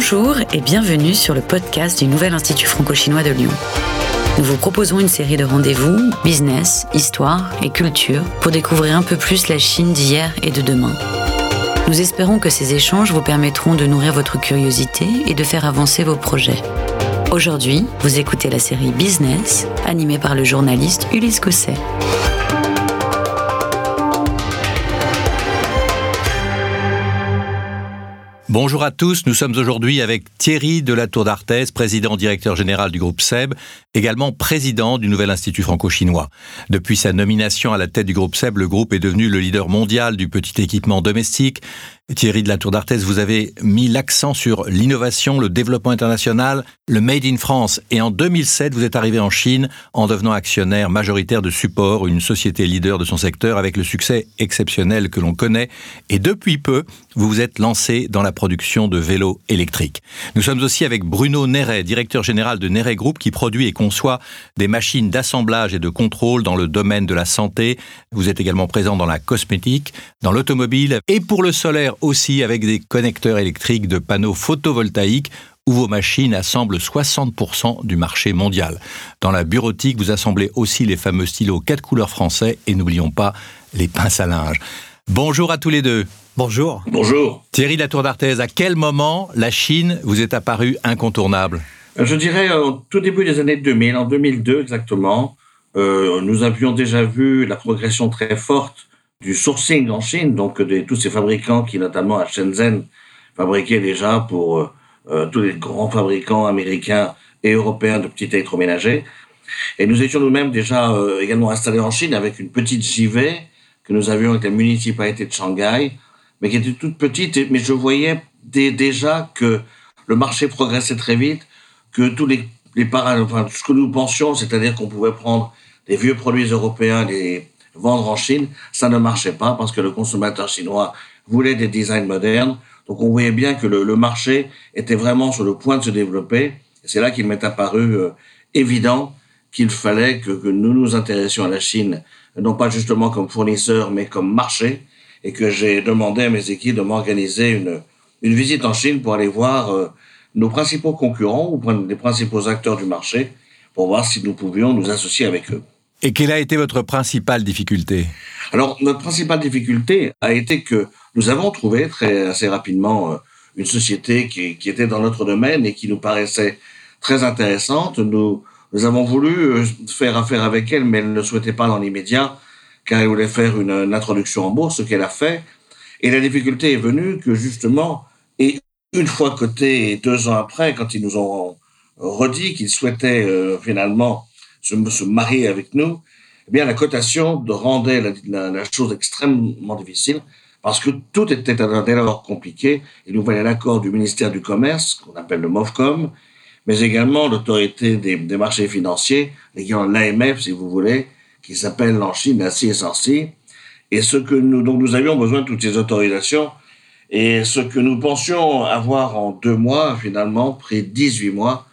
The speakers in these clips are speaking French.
Bonjour et bienvenue sur le podcast du Nouvel Institut franco-chinois de Lyon. Nous vous proposons une série de rendez-vous, business, histoire et culture pour découvrir un peu plus la Chine d'hier et de demain. Nous espérons que ces échanges vous permettront de nourrir votre curiosité et de faire avancer vos projets. Aujourd'hui, vous écoutez la série Business, animée par le journaliste Ulysse Cosset. Bonjour à tous, nous sommes aujourd'hui avec Thierry de la Tour d'Arthez, président directeur général du groupe SEB, également président du nouvel Institut franco-chinois. Depuis sa nomination à la tête du groupe SEB, le groupe est devenu le leader mondial du petit équipement domestique Thierry de la Tour d'Arthez, vous avez mis l'accent sur l'innovation, le développement international, le Made in France. Et en 2007, vous êtes arrivé en Chine en devenant actionnaire majoritaire de Support, une société leader de son secteur avec le succès exceptionnel que l'on connaît. Et depuis peu, vous vous êtes lancé dans la production de vélos électriques. Nous sommes aussi avec Bruno Néret, directeur général de Néret Group, qui produit et conçoit des machines d'assemblage et de contrôle dans le domaine de la santé. Vous êtes également présent dans la cosmétique, dans l'automobile et pour le solaire aussi avec des connecteurs électriques de panneaux photovoltaïques où vos machines assemblent 60% du marché mondial. Dans la bureautique, vous assemblez aussi les fameux stylos quatre couleurs français et n'oublions pas les pinces à linge. Bonjour à tous les deux. Bonjour. Bonjour. Thierry Latour d'Arthez, à quel moment la Chine vous est apparue incontournable? Je dirais au tout début des années 2000, en 2002 exactement, euh, nous avions déjà vu la progression très forte du sourcing en Chine, donc de tous ces fabricants qui, notamment à Shenzhen, fabriquaient déjà pour euh, euh, tous les grands fabricants américains et européens de petits électroménagers. Et nous étions nous-mêmes déjà euh, également installés en Chine avec une petite JV que nous avions avec la municipalité de Shanghai, mais qui était toute petite. Mais je voyais déjà que le marché progressait très vite, que tous les, les enfin, ce que nous pensions, c'est-à-dire qu'on pouvait prendre des vieux produits européens, les vendre en Chine, ça ne marchait pas parce que le consommateur chinois voulait des designs modernes. Donc on voyait bien que le, marché était vraiment sur le point de se développer. C'est là qu'il m'est apparu euh, évident qu'il fallait que, nous nous intéressions à la Chine, non pas justement comme fournisseur, mais comme marché, et que j'ai demandé à mes équipes de m'organiser une, visite en Chine pour aller voir euh, nos principaux concurrents ou les principaux acteurs du marché pour voir si nous pouvions nous associer avec eux. Et quelle a été votre principale difficulté? Alors, notre principale difficulté a été que nous avons trouvé très assez rapidement euh, une société qui, était dans notre domaine et qui nous paraissait très intéressante. Nous, avons voulu euh, faire affaire avec elle, mais elle ne souhaitait pas dans l'immédiat, car elle voulait faire une, introduction en bourse, ce qu'elle a fait. Et la difficulté est venue que justement, et une fois coté, deux ans après, quand ils nous ont redit qu'ils souhaitaient euh, finalement se, marier avec nous, eh bien, la cotation rendait la, chose extrêmement difficile parce que tout était lors compliqué. Il nous fallait l'accord du ministère du Commerce, qu'on appelle le MOFCOM, mais également l'autorité des, des, marchés financiers, l'AMF, si vous voulez, qui s'appelle en Chine la CSRC. Et ce que nous, donc nous avions besoin de toutes ces autorisations. Et ce que nous pensions avoir en deux mois, finalement, pris 18 mois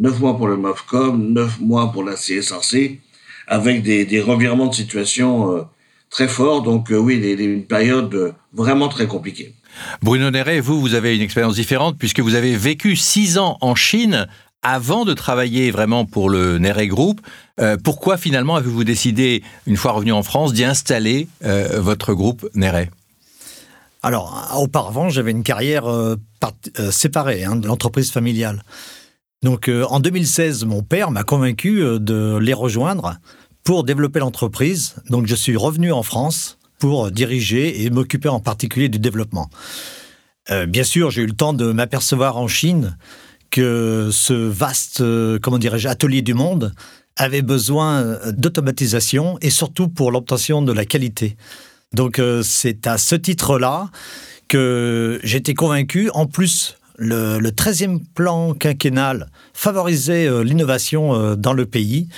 9 mois pour le MOFCOM, 9 mois pour la CSRC, avec des, des revirements de situation euh, très forts. Donc euh, oui, des, une période euh, vraiment très compliquée. Bruno Néret, vous, vous avez une expérience différente puisque vous avez vécu 6 ans en Chine avant de travailler vraiment pour le Néret Group. pourquoi finalement avez-vous décidé, une fois revenu en France, d'y installer votre groupe Néret alors, auparavant, j'avais une carrière séparée hein, de l'entreprise familiale. Donc euh, en 2016, mon père m'a convaincu euh, de les rejoindre pour développer l'entreprise. Donc je suis revenu en France pour diriger et m'occuper en particulier du développement. Euh, bien sûr, j'ai eu le temps de m'apercevoir en Chine que ce vaste, comment dirais-je, atelier du monde avait besoin d'automatisation et surtout pour l'obtention de la qualité. Donc c'est à ce titre-là que j'étais convaincu, en plus le, 13e plan quinquennal favorisait euh, l'innovation euh, dans le pays.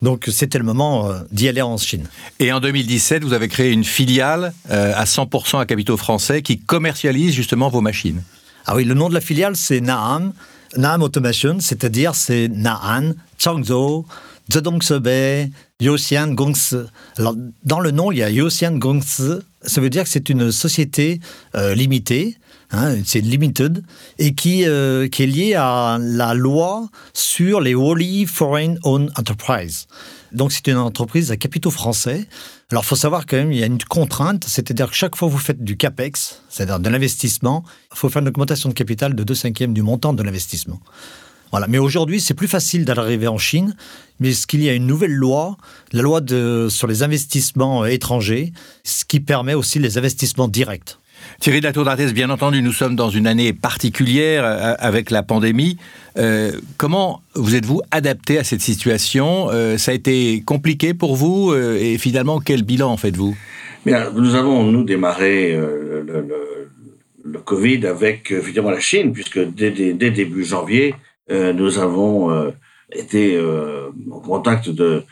Donc c'était le moment euh, d'y aller en Chine. Et en 2017, vous avez créé une filiale à 100% à capitaux français qui commercialise justement vos machines. Ah oui, le nom de la filiale c'est Naam, Naam Automation, c'est-à-dire c'est Naan, Changzhou, Zedong Sebe, Yosian Gongsi. Alors dans le nom, il y a Yosian Gongsi Ça veut dire que c'est une société euh, limitée, hein, c'est limited, et qui, euh, qui est liée à la loi sur les wholly foreign owned enterprise. Donc c'est une entreprise à capitaux français. Alors il faut savoir quand même, il y a une contrainte, c'est-à-dire que chaque fois que vous faites du CAPEX, c'est-à-dire de l'investissement, il faut faire une augmentation de capital de 2 cinquièmes du montant de l'investissement. Voilà. Mais aujourd'hui, c'est plus facile d'arriver en Chine, mais ce qu'il y a une nouvelle loi, la loi sur les investissements étrangers, ce qui permet aussi les investissements directs. Thierry de la Tour d'Arthès, bien entendu, nous sommes dans une année particulière euh, avec la pandémie. Euh, comment vous êtes-vous adapté à cette situation? Euh, Ça a été compliqué pour vous et finalement, quel bilan faites-vous? Nous avons, nous, démarré le, Covid avec évidemment la Chine, puisque dès, dès, début janvier, nous avons été en contact de,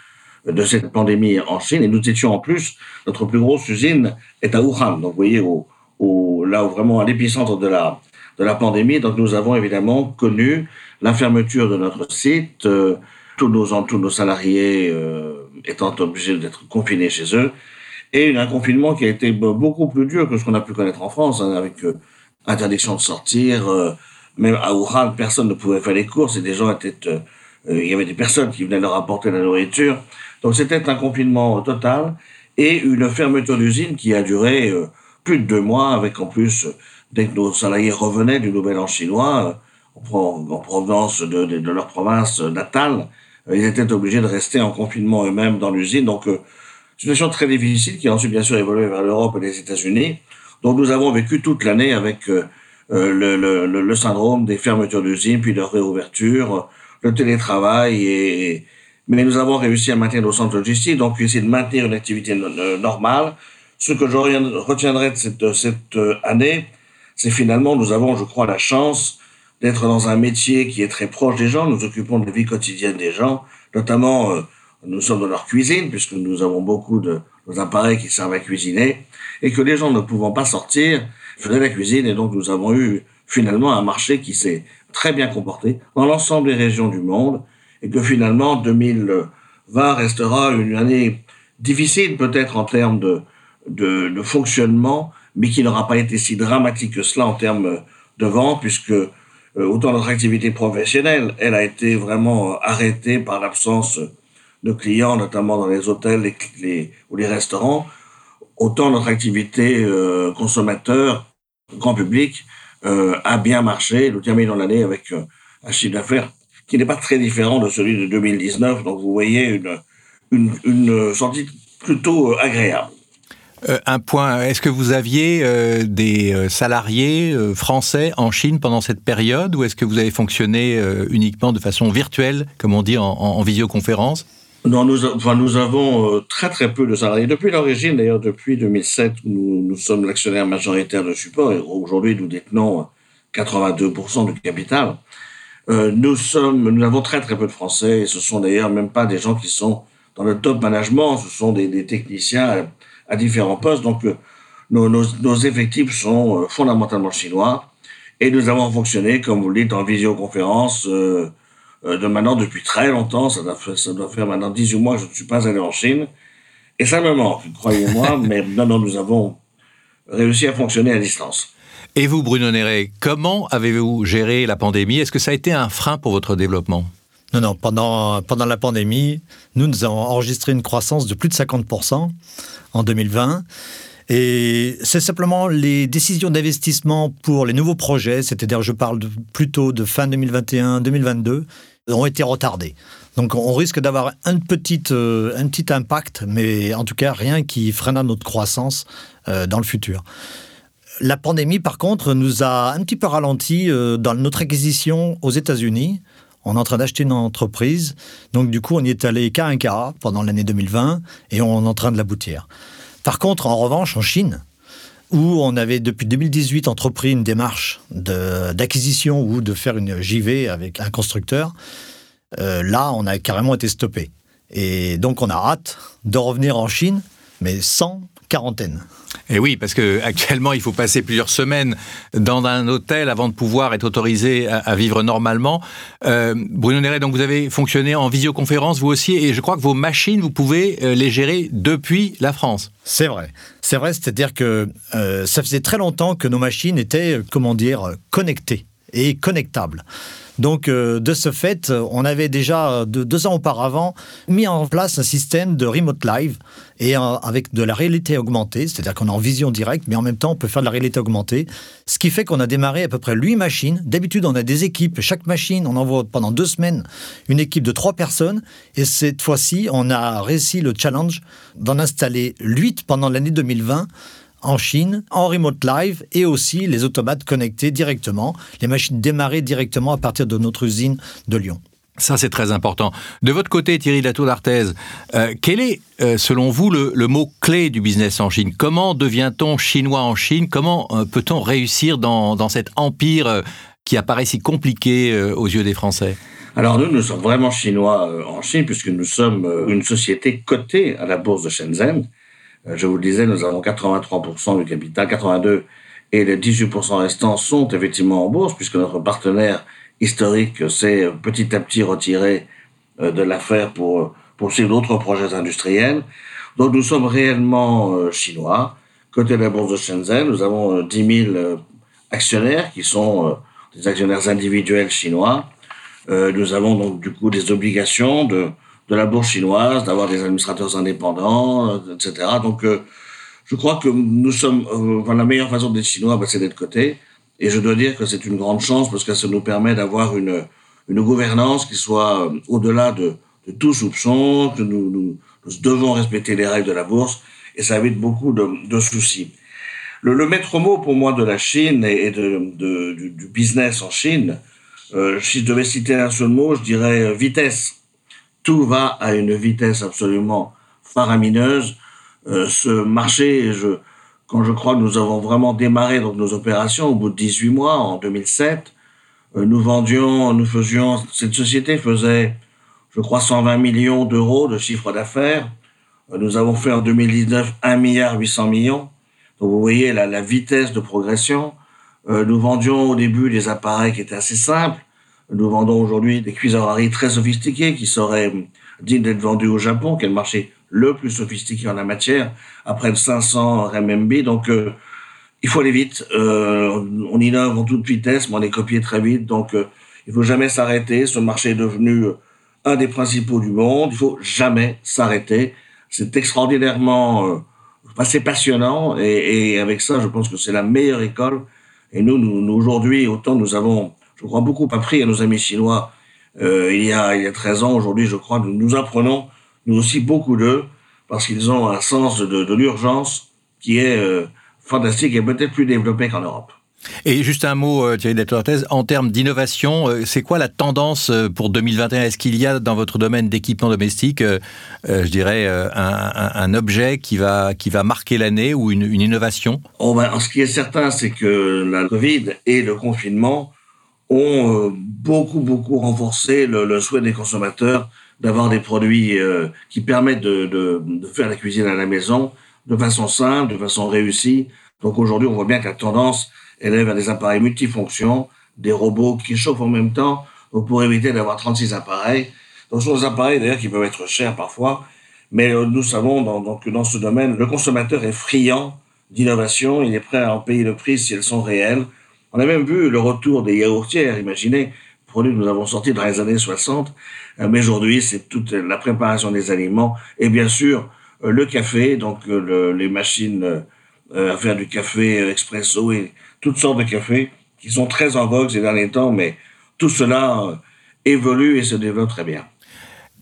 de cette pandémie en Chine et nous étions en plus, notre plus grosse usine est à Wuhan. Donc vous voyez, au, là où vraiment à l'épicentre de la, de la pandémie. Donc nous avons évidemment connu la fermeture de notre site, euh, tous, nos, tous nos salariés euh, étant obligés d'être confinés chez eux, et un confinement qui a été beaucoup plus dur que ce qu'on a pu connaître en France, hein, avec euh, interdiction de sortir. même à Wuhan, personne ne pouvait faire les courses et des gens étaient... il y avait des personnes qui venaient leur apporter la nourriture. Donc c'était un confinement total et une fermeture d'usine qui a duré plus de deux mois, avec en plus, dès que nos salariés revenaient du Nouvel An chinois, en provenance de, leur province natale, ils étaient obligés de rester en confinement eux-mêmes dans l'usine. Donc, euh, situation très difficile qui a ensuite bien sûr évolué vers l'Europe et les États-Unis. Donc, nous avons vécu toute l'année avec euh, euh, le, syndrome des fermetures d'usines, puis de réouverture, le télétravail. Et, mais nous avons réussi à maintenir nos centres logistiques, donc essayer de maintenir une activité normale ce que je retiendrai de cette, euh, année, c'est finalement, nous avons, je crois, la chance d'être dans un métier qui est très proche des gens. Nous occupons de la vie quotidienne des gens, notamment, euh, nous sommes dans leur cuisine, puisque nous avons beaucoup de nos appareils qui servent à cuisiner, et que les gens ne pouvant pas sortir faisaient la cuisine, et donc nous avons eu finalement un marché qui s'est très bien comporté dans l'ensemble des régions du monde, et que finalement 2020 restera une année difficile peut-être en termes de, de, de, fonctionnement, mais qui n'aura pas été si dramatique que cela en termes de vente, puisque euh, autant notre activité professionnelle, elle a été vraiment euh, arrêtée par l'absence de clients, notamment dans les hôtels les, ou les restaurants, autant notre activité euh, consommateur, grand public, euh, a bien marché. Nous terminons l'année avec un chiffre d'affaires qui n'est pas très différent de celui de 2019. Donc vous voyez une, une, une sortie plutôt agréable. Euh, un point, est-ce que vous aviez euh, des euh, salariés français en Chine pendant cette période ou est-ce que vous avez fonctionné uniquement de façon virtuelle, comme on dit en, visioconférence? Non, nous, avons très très peu de salariés. Depuis l'origine, d'ailleurs, depuis 2007, nous, sommes l'actionnaire majoritaire de support et aujourd'hui nous détenons 82% du capital. nous sommes, nous avons très très peu de Français et ce sont d'ailleurs même pas des gens qui sont dans le top management, ce sont des techniciens à différents postes. Donc, euh, nos, nos, nos effectifs sont euh, fondamentalement chinois. Et nous avons fonctionné, comme vous le dites, en visioconférence euh, de maintenant depuis très longtemps. Ça doit, faire, ça doit faire maintenant 18 mois que je ne suis pas allé en Chine. Et ça me manque, croyez-moi. mais non, non, nous avons réussi à fonctionner à distance. Et vous, Bruno Néré, comment avez-vous géré la pandémie? Est-ce que ça a été un frein pour votre développement? Non, non, pendant, pendant la pandémie, nous, nous avons enregistré une croissance de plus de 50% en 2020. Et c'est simplement les décisions d'investissement pour les nouveaux projets, c'est-à-dire je parle plutôt de fin 2021-2022, ont été retardées. Donc on risque d'avoir un petit, euh, un petit impact, mais en tout cas rien qui freinera notre croissance euh, dans le futur. La pandémie, par contre, nous a un petit peu ralenti euh, dans notre acquisition aux États-Unis on est en train d'acheter une entreprise. Donc, du coup, on y est allé cas un cas pendant l'année 2020 et on est en train de l'aboutir. Par contre, en revanche, en Chine, où on avait depuis 2018 entrepris une démarche d'acquisition ou de faire une JV avec un constructeur, euh, là, on a carrément été stoppé. Et donc, on a hâte de revenir en Chine, mais sans quarantaine. Et oui, parce que actuellement, il faut passer plusieurs semaines dans un hôtel avant de pouvoir être autorisé à, vivre normalement. Euh, Bruno Néret, donc vous avez fonctionné en visioconférence vous aussi, et je crois que vos machines, vous pouvez euh, les gérer depuis la France. C'est vrai, c'est vrai, c'est-à-dire que euh, ça faisait très longtemps que nos machines étaient, comment dire, connectées et connectables. Donc, euh, de ce fait, on avait déjà euh, deux ans auparavant mis en place un système de remote live et euh, avec de la réalité augmentée, c'est-à-dire qu'on est en vision directe, mais en même temps, on peut faire de la réalité augmentée. Ce qui fait qu'on a démarré à peu près huit machines. D'habitude, on a des équipes. Chaque machine, on envoie pendant deux semaines une équipe de trois personnes. Et cette fois-ci, on a réussi le challenge d'en installer huit pendant l'année 2020 en Chine, en remote live et aussi les automates connectés directement, les machines démarrées directement à partir de notre usine de Lyon. Ça, c'est très important. De votre côté, Thierry de la Tour d'Arthez, euh, quel est, euh, selon vous, le, mot-clé du business en Chine? Comment devient-on chinois en Chine? Comment euh, peut-on réussir dans, dans, cet empire qui apparaît si compliqué aux yeux des Français? Alors nous, nous sommes vraiment chinois en Chine puisque nous sommes une société cotée à la bourse de Shenzhen euh, je vous le disais, nous avons 83% du capital, 82% et les 18% restants sont effectivement en bourse puisque notre partenaire historique s'est petit à petit retiré euh, de l'affaire pour poursuivre d'autres projets industriels. Donc nous sommes réellement euh, chinois. Côté de la bourse de Shenzhen, nous avons 10 000 actionnaires qui sont des actionnaires individuels chinois. Nous avons donc du coup des obligations de de la bourse chinoise, d'avoir des administrateurs indépendants, euh, etc. Donc, euh, je crois que nous sommes, euh, la meilleure façon d'être chinois, bah, c'est d'être côté. Et je dois dire que c'est une grande chance parce que ça nous permet d'avoir une, une gouvernance qui soit au-delà de, de, tout soupçon, que nous, nous, devons respecter les règles de la bourse et ça évite beaucoup de, de soucis. Le, le, maître mot pour moi de la Chine et, de, de du, du, business en Chine, euh, si je devais citer un seul mot, je dirais vitesse tout va à une vitesse absolument faramineuse. Euh, ce marché, je, quand je crois que nous avons vraiment démarré donc nos opérations au bout de 18 mois, en 2007, euh, nous vendions, nous faisions, cette société faisait, je crois, 120 millions d'euros de chiffre d'affaires. Euh, nous avons fait en 2019 1 milliard 800 millions. Donc vous voyez la, la vitesse de progression. Euh, nous vendions au début des appareils qui étaient assez simples. Nous vendons aujourd'hui des cuisinières très sophistiquées qui seraient dignes d'être vendues au Japon, qui est le marché le plus sophistiqué en la matière, à près de 500 RMB. Donc, euh, il faut aller vite. Euh, on innove en toute vitesse, mais on est copié très vite. Donc, euh, il faut jamais s'arrêter. Ce marché est devenu euh, un des principaux du monde. Il faut jamais s'arrêter. C'est extraordinairement, euh, c'est passionnant. Et, et, avec ça, je pense que c'est la meilleure école. Et nous, nous, nous aujourd'hui, autant nous avons je crois, beaucoup appris à nos amis chinois euh, il, y a, il y a 13 ans. Aujourd'hui, je crois nous apprenons, nous aussi, beaucoup d'eux, parce qu'ils ont un sens de, de l'urgence qui est euh, fantastique et peut-être plus développé qu'en Europe. Et juste un mot, euh, Thierry Detortez, en termes d'innovation, c'est quoi la tendance pour 2021 Est-ce qu'il y a dans votre domaine d'équipement domestique, je dirais, un, un, un, objet qui va, qui va marquer l'année ou une, une innovation? Oh ben, Ce qui est certain, c'est que la Covid et le confinement ont euh, beaucoup, beaucoup renforcé le, le, souhait des consommateurs d'avoir des produits euh, qui permettent de, de, de, faire la cuisine à la maison de façon simple, de façon réussie. Donc aujourd'hui, on voit bien que la tendance est vers des appareils multifonctions, des robots qui chauffent en même temps, donc pour éviter d'avoir 36 appareils. Donc ce sont des appareils d'ailleurs qui peuvent être chers parfois, mais euh, nous savons donc, dans ce domaine, le consommateur est friand d'innovation, il est prêt à en payer le prix si elles sont réelles. On a même vu le retour des yaourtières, imaginez, produit que nous avons sorti dans les années 60, euh, mais aujourd'hui c'est toute la préparation des aliments et bien sûr euh, le café, donc euh, le, les machines à faire du café expresso et toutes sortes de cafés qui sont très en vogue ces derniers temps, mais tout cela évolue et se développe très bien.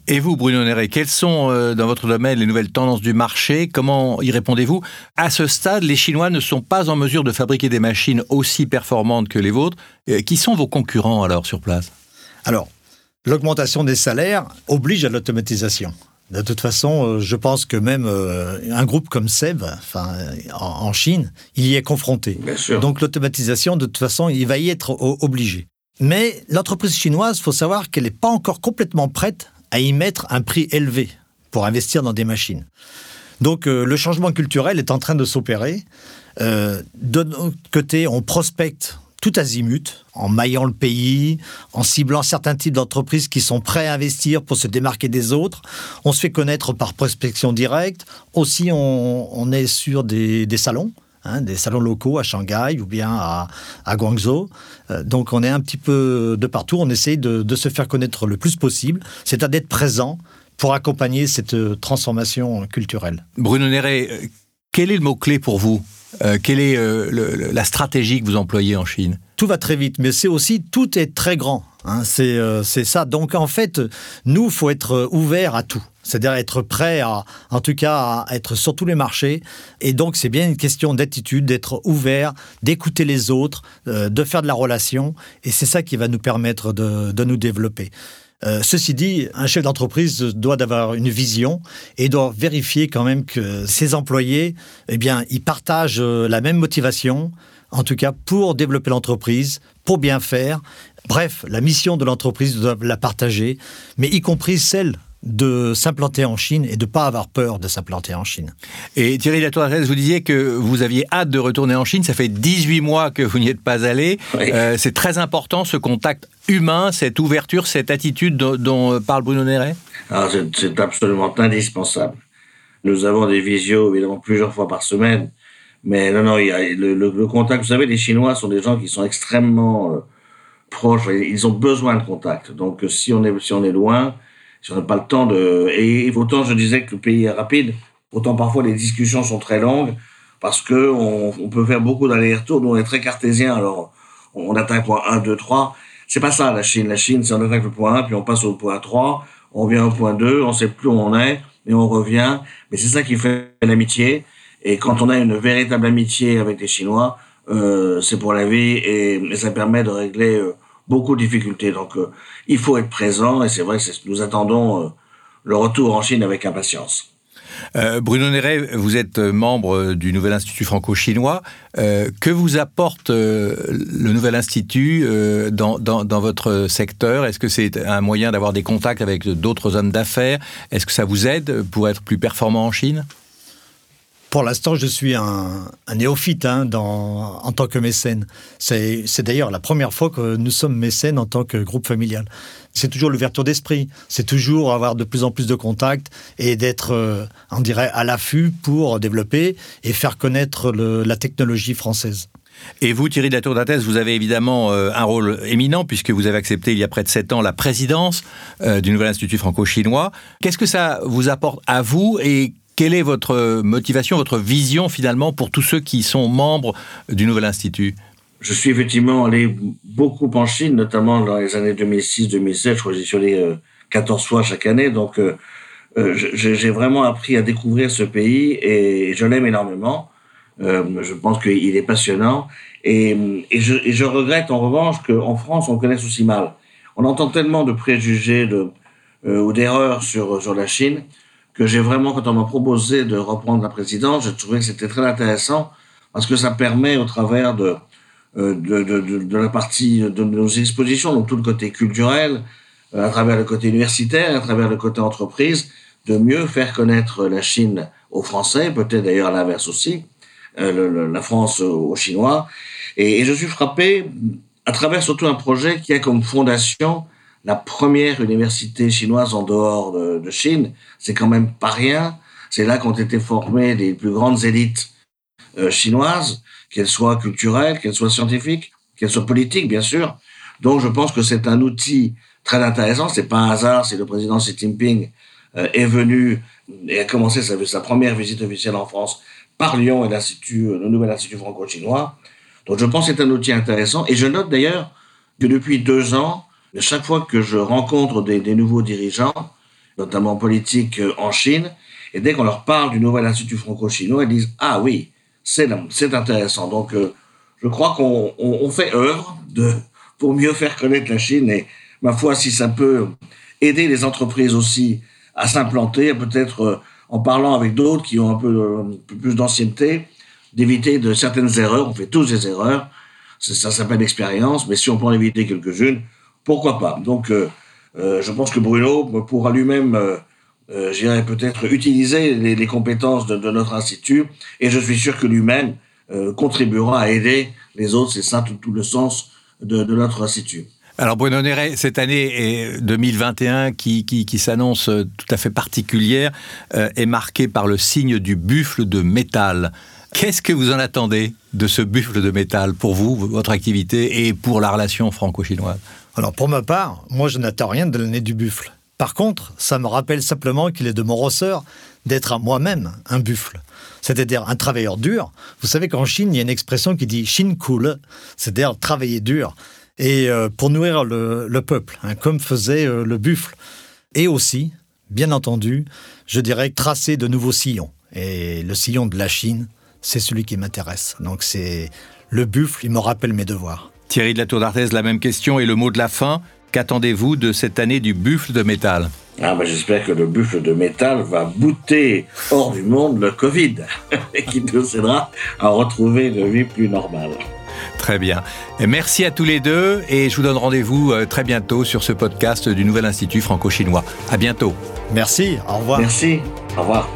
Et vous, Bruno Néré, quelles sont euh, dans votre domaine les nouvelles tendances du marché? Comment y répondez-vous? À ce stade, les Chinois ne sont pas en mesure de fabriquer des machines aussi performantes que les vôtres. Euh, qui sont vos concurrents alors sur place? Alors, l'augmentation des salaires oblige à l'automatisation. De toute façon, euh, je pense que même un groupe comme Seb, enfin, en Chine, il y est confronté. Donc l'automatisation, de toute façon, il va y être obligé. Mais l'entreprise chinoise, il faut savoir qu'elle n'est pas encore complètement prête à y mettre un prix élevé pour investir dans des machines. Donc le changement culturel est en train de s'opérer. de notre côté, on prospecte tout azimut, en maillant le pays, en ciblant certains types d'entreprises qui sont prêts à investir pour se démarquer des autres. On se fait connaître par prospection directe. Aussi, on, est sur des, salons. Hein, des salons locaux à Shanghai ou bien à, Guangzhou. Euh, donc on est un petit peu de partout, on essaye de, se faire connaître le plus possible, c'est-à-dire d'être présent pour accompagner cette transformation culturelle. Bruno Néré, euh, quel est le mot-clé pour vous? Euh, quelle est euh, la stratégie que vous employez en Chine? Tout va très vite, mais c'est aussi tout est très grand. Hein. Euh, c'est ça. Donc en fait, nous, faut être ouvert à tout. C'est-à-dire être prêt à, en tout cas, à être sur tous les marchés. Et donc, c'est bien une question d'attitude, d'être ouvert, d'écouter les autres, de faire de la relation. Et c'est ça qui va nous permettre de nous développer. Euh, ceci dit, un chef d'entreprise doit avoir une vision et doit vérifier quand même que ses employés, eh bien, ils partagent euh, la même motivation, en tout cas pour développer l'entreprise, pour bien faire. Bref, la mission de l'entreprise doit la partager, mais y compris celle de s'implanter en Chine et de ne pas avoir peur de s'implanter en Chine. Et Thierry Latour, vous disiez que vous aviez hâte de retourner en Chine. Ça fait 18 mois que vous n'y êtes pas allé. Euh, c'est très important ce contact humain, cette ouverture, cette attitude dont, parle Bruno Néret ah, C'est absolument indispensable. Nous avons des visios, évidemment, plusieurs fois par semaine. Mais non, non, il y a le, contact. Vous savez, les Chinois sont des gens qui sont extrêmement euh, proches. Ils ont besoin de contact. Donc, si on est, si on est loin, n'a pas le temps de... Et autant je disais que le pays est rapide, autant parfois les discussions sont très longues parce que on, peut faire beaucoup d'allers-retours. Nous, on est très cartésien, alors on attaque le point 1, 2, 3. C'est pas ça, la Chine. La Chine, c'est on attaque le point 1, puis on passe au point 3, on vient au point 2, on sait plus où on est, et on revient. Mais c'est ça qui fait l'amitié. Et quand on a une véritable amitié avec les Chinois, euh, c'est pour la vie et, ça permet de régler euh, beaucoup de difficultés. Donc, euh, il faut être présent et c'est vrai que nous attendons euh, le retour en Chine avec impatience. Euh, Bruno Néret, vous êtes membre du Nouvel Institut franco-chinois. que vous apporte le Nouvel Institut dans, dans, dans, votre secteur? Est-ce que c'est un moyen d'avoir des contacts avec d'autres hommes d'affaires? Est-ce que ça vous aide pour être plus performant en Chine? Pour l'instant, je suis un, néophyte hein, dans, en tant que mécène. C'est d'ailleurs la première fois que nous sommes mécènes en tant que groupe familial. C'est toujours l'ouverture d'esprit, c'est toujours avoir de plus en plus de contacts et d'être, euh, on dirait, à l'affût pour développer et faire connaître la technologie française. Et vous, Thierry de la Tour d'Athènes, vous avez évidemment euh, un rôle éminent puisque vous avez accepté il y a près de sept ans la présidence euh, du Nouvel Institut franco-chinois. Qu'est-ce que ça vous apporte à vous et quelle est votre motivation, votre vision finalement pour tous ceux qui sont membres du Nouvel Institut? Je suis effectivement allé beaucoup en Chine, notamment dans les années 2006-2007. Je crois que j'y suis allé 14 fois chaque année. Donc, euh, euh, j'ai vraiment appris à découvrir ce pays et je l'aime énormément. Euh, je pense qu'il est passionnant. Et, je, regrette en revanche qu'en France, on connaisse aussi mal. On entend tellement de préjugés ou d'erreurs sur, sur la Chine que j'ai vraiment, quand on m'a proposé de reprendre la présidence, j'ai trouvé que c'était très intéressant parce que ça permet, au travers de, euh, de, de, de, la partie de nos expositions, donc tout le côté culturel, euh, à travers le côté universitaire, à travers le côté entreprise, de mieux faire connaître la Chine aux Français, peut-être d'ailleurs à l'inverse aussi, euh, la France aux Chinois. Et, je suis frappé à travers surtout un projet qui a comme fondation la première université chinoise en dehors de, Chine, c'est quand même pas rien. C'est là qu'ont été formées les plus grandes élites euh, chinoises, qu'elles soient culturelles, qu'elles soient scientifiques, qu'elles soient politiques, bien sûr. Donc, je pense que c'est un outil très intéressant. C'est pas un hasard si le président Xi Jinping euh, est venu et a commencé sa, première visite officielle en France par Lyon et l'institut, le nouvel institut franco-chinois. Donc, je pense que c'est un outil intéressant. Et je note d'ailleurs que depuis deux ans, chaque fois que je rencontre des, nouveaux dirigeants, notamment politiques euh, en Chine, et dès qu'on leur parle du nouvel institut franco-chinois, ils disent ah oui, c'est intéressant. Donc euh, je crois qu'on fait œuvre de pour mieux faire connaître la Chine et ma foi si ça peut aider les entreprises aussi à s'implanter, peut-être euh, en parlant avec d'autres qui ont un peu, plus d'ancienneté, d'éviter de certaines erreurs. On fait tous des erreurs, ça s'appelle l'expérience, mais si on peut en éviter quelques-unes, pourquoi pas Donc, euh, euh, je pense que Bruno pourra lui-même euh, j'irais peut-être utiliser les, compétences de, notre institut et je suis sûr que euh, contribuera à aider les autres. C'est ça tout, le sens de, notre institut. Alors Bruno Neret, cette année 2021 qui, qui, s'annonce tout à fait particulière est marquée par le signe du buffle de métal. Qu'est-ce que vous en attendez de ce buffle de métal pour vous, votre activité et pour la relation franco-chinoise? Alors pour ma part, moi je n'attends rien de l'année du buffle. Par contre, ça me rappelle simplement qu'il est de mon ressort d'être à moi-même un buffle, c'est-à-dire un travailleur dur. Vous savez qu'en Chine, il y a une expression qui dit Shin Kul, c'est-à-dire travailler dur, et euh, pour nourrir le, peuple, hein, comme faisait euh, le buffle. Et aussi, bien entendu, je dirais tracer de nouveaux sillons. Et le sillon de la Chine, c'est celui qui m'intéresse. Donc c'est le buffle, il me rappelle mes devoirs. Thierry de la Tour d'Arthez, la même question et le mot de la fin. Qu'attendez-vous de cette année du buffle de métal? Ah ben J'espère que le buffle de métal va bouter hors du monde le Covid et qu'il nous aidera à retrouver une vie plus normale. Très bien. Et merci à tous les deux et je vous donne rendez-vous euh, très bientôt sur ce podcast du Nouvel Institut franco-chinois. À bientôt. Merci, au revoir. Merci, au revoir.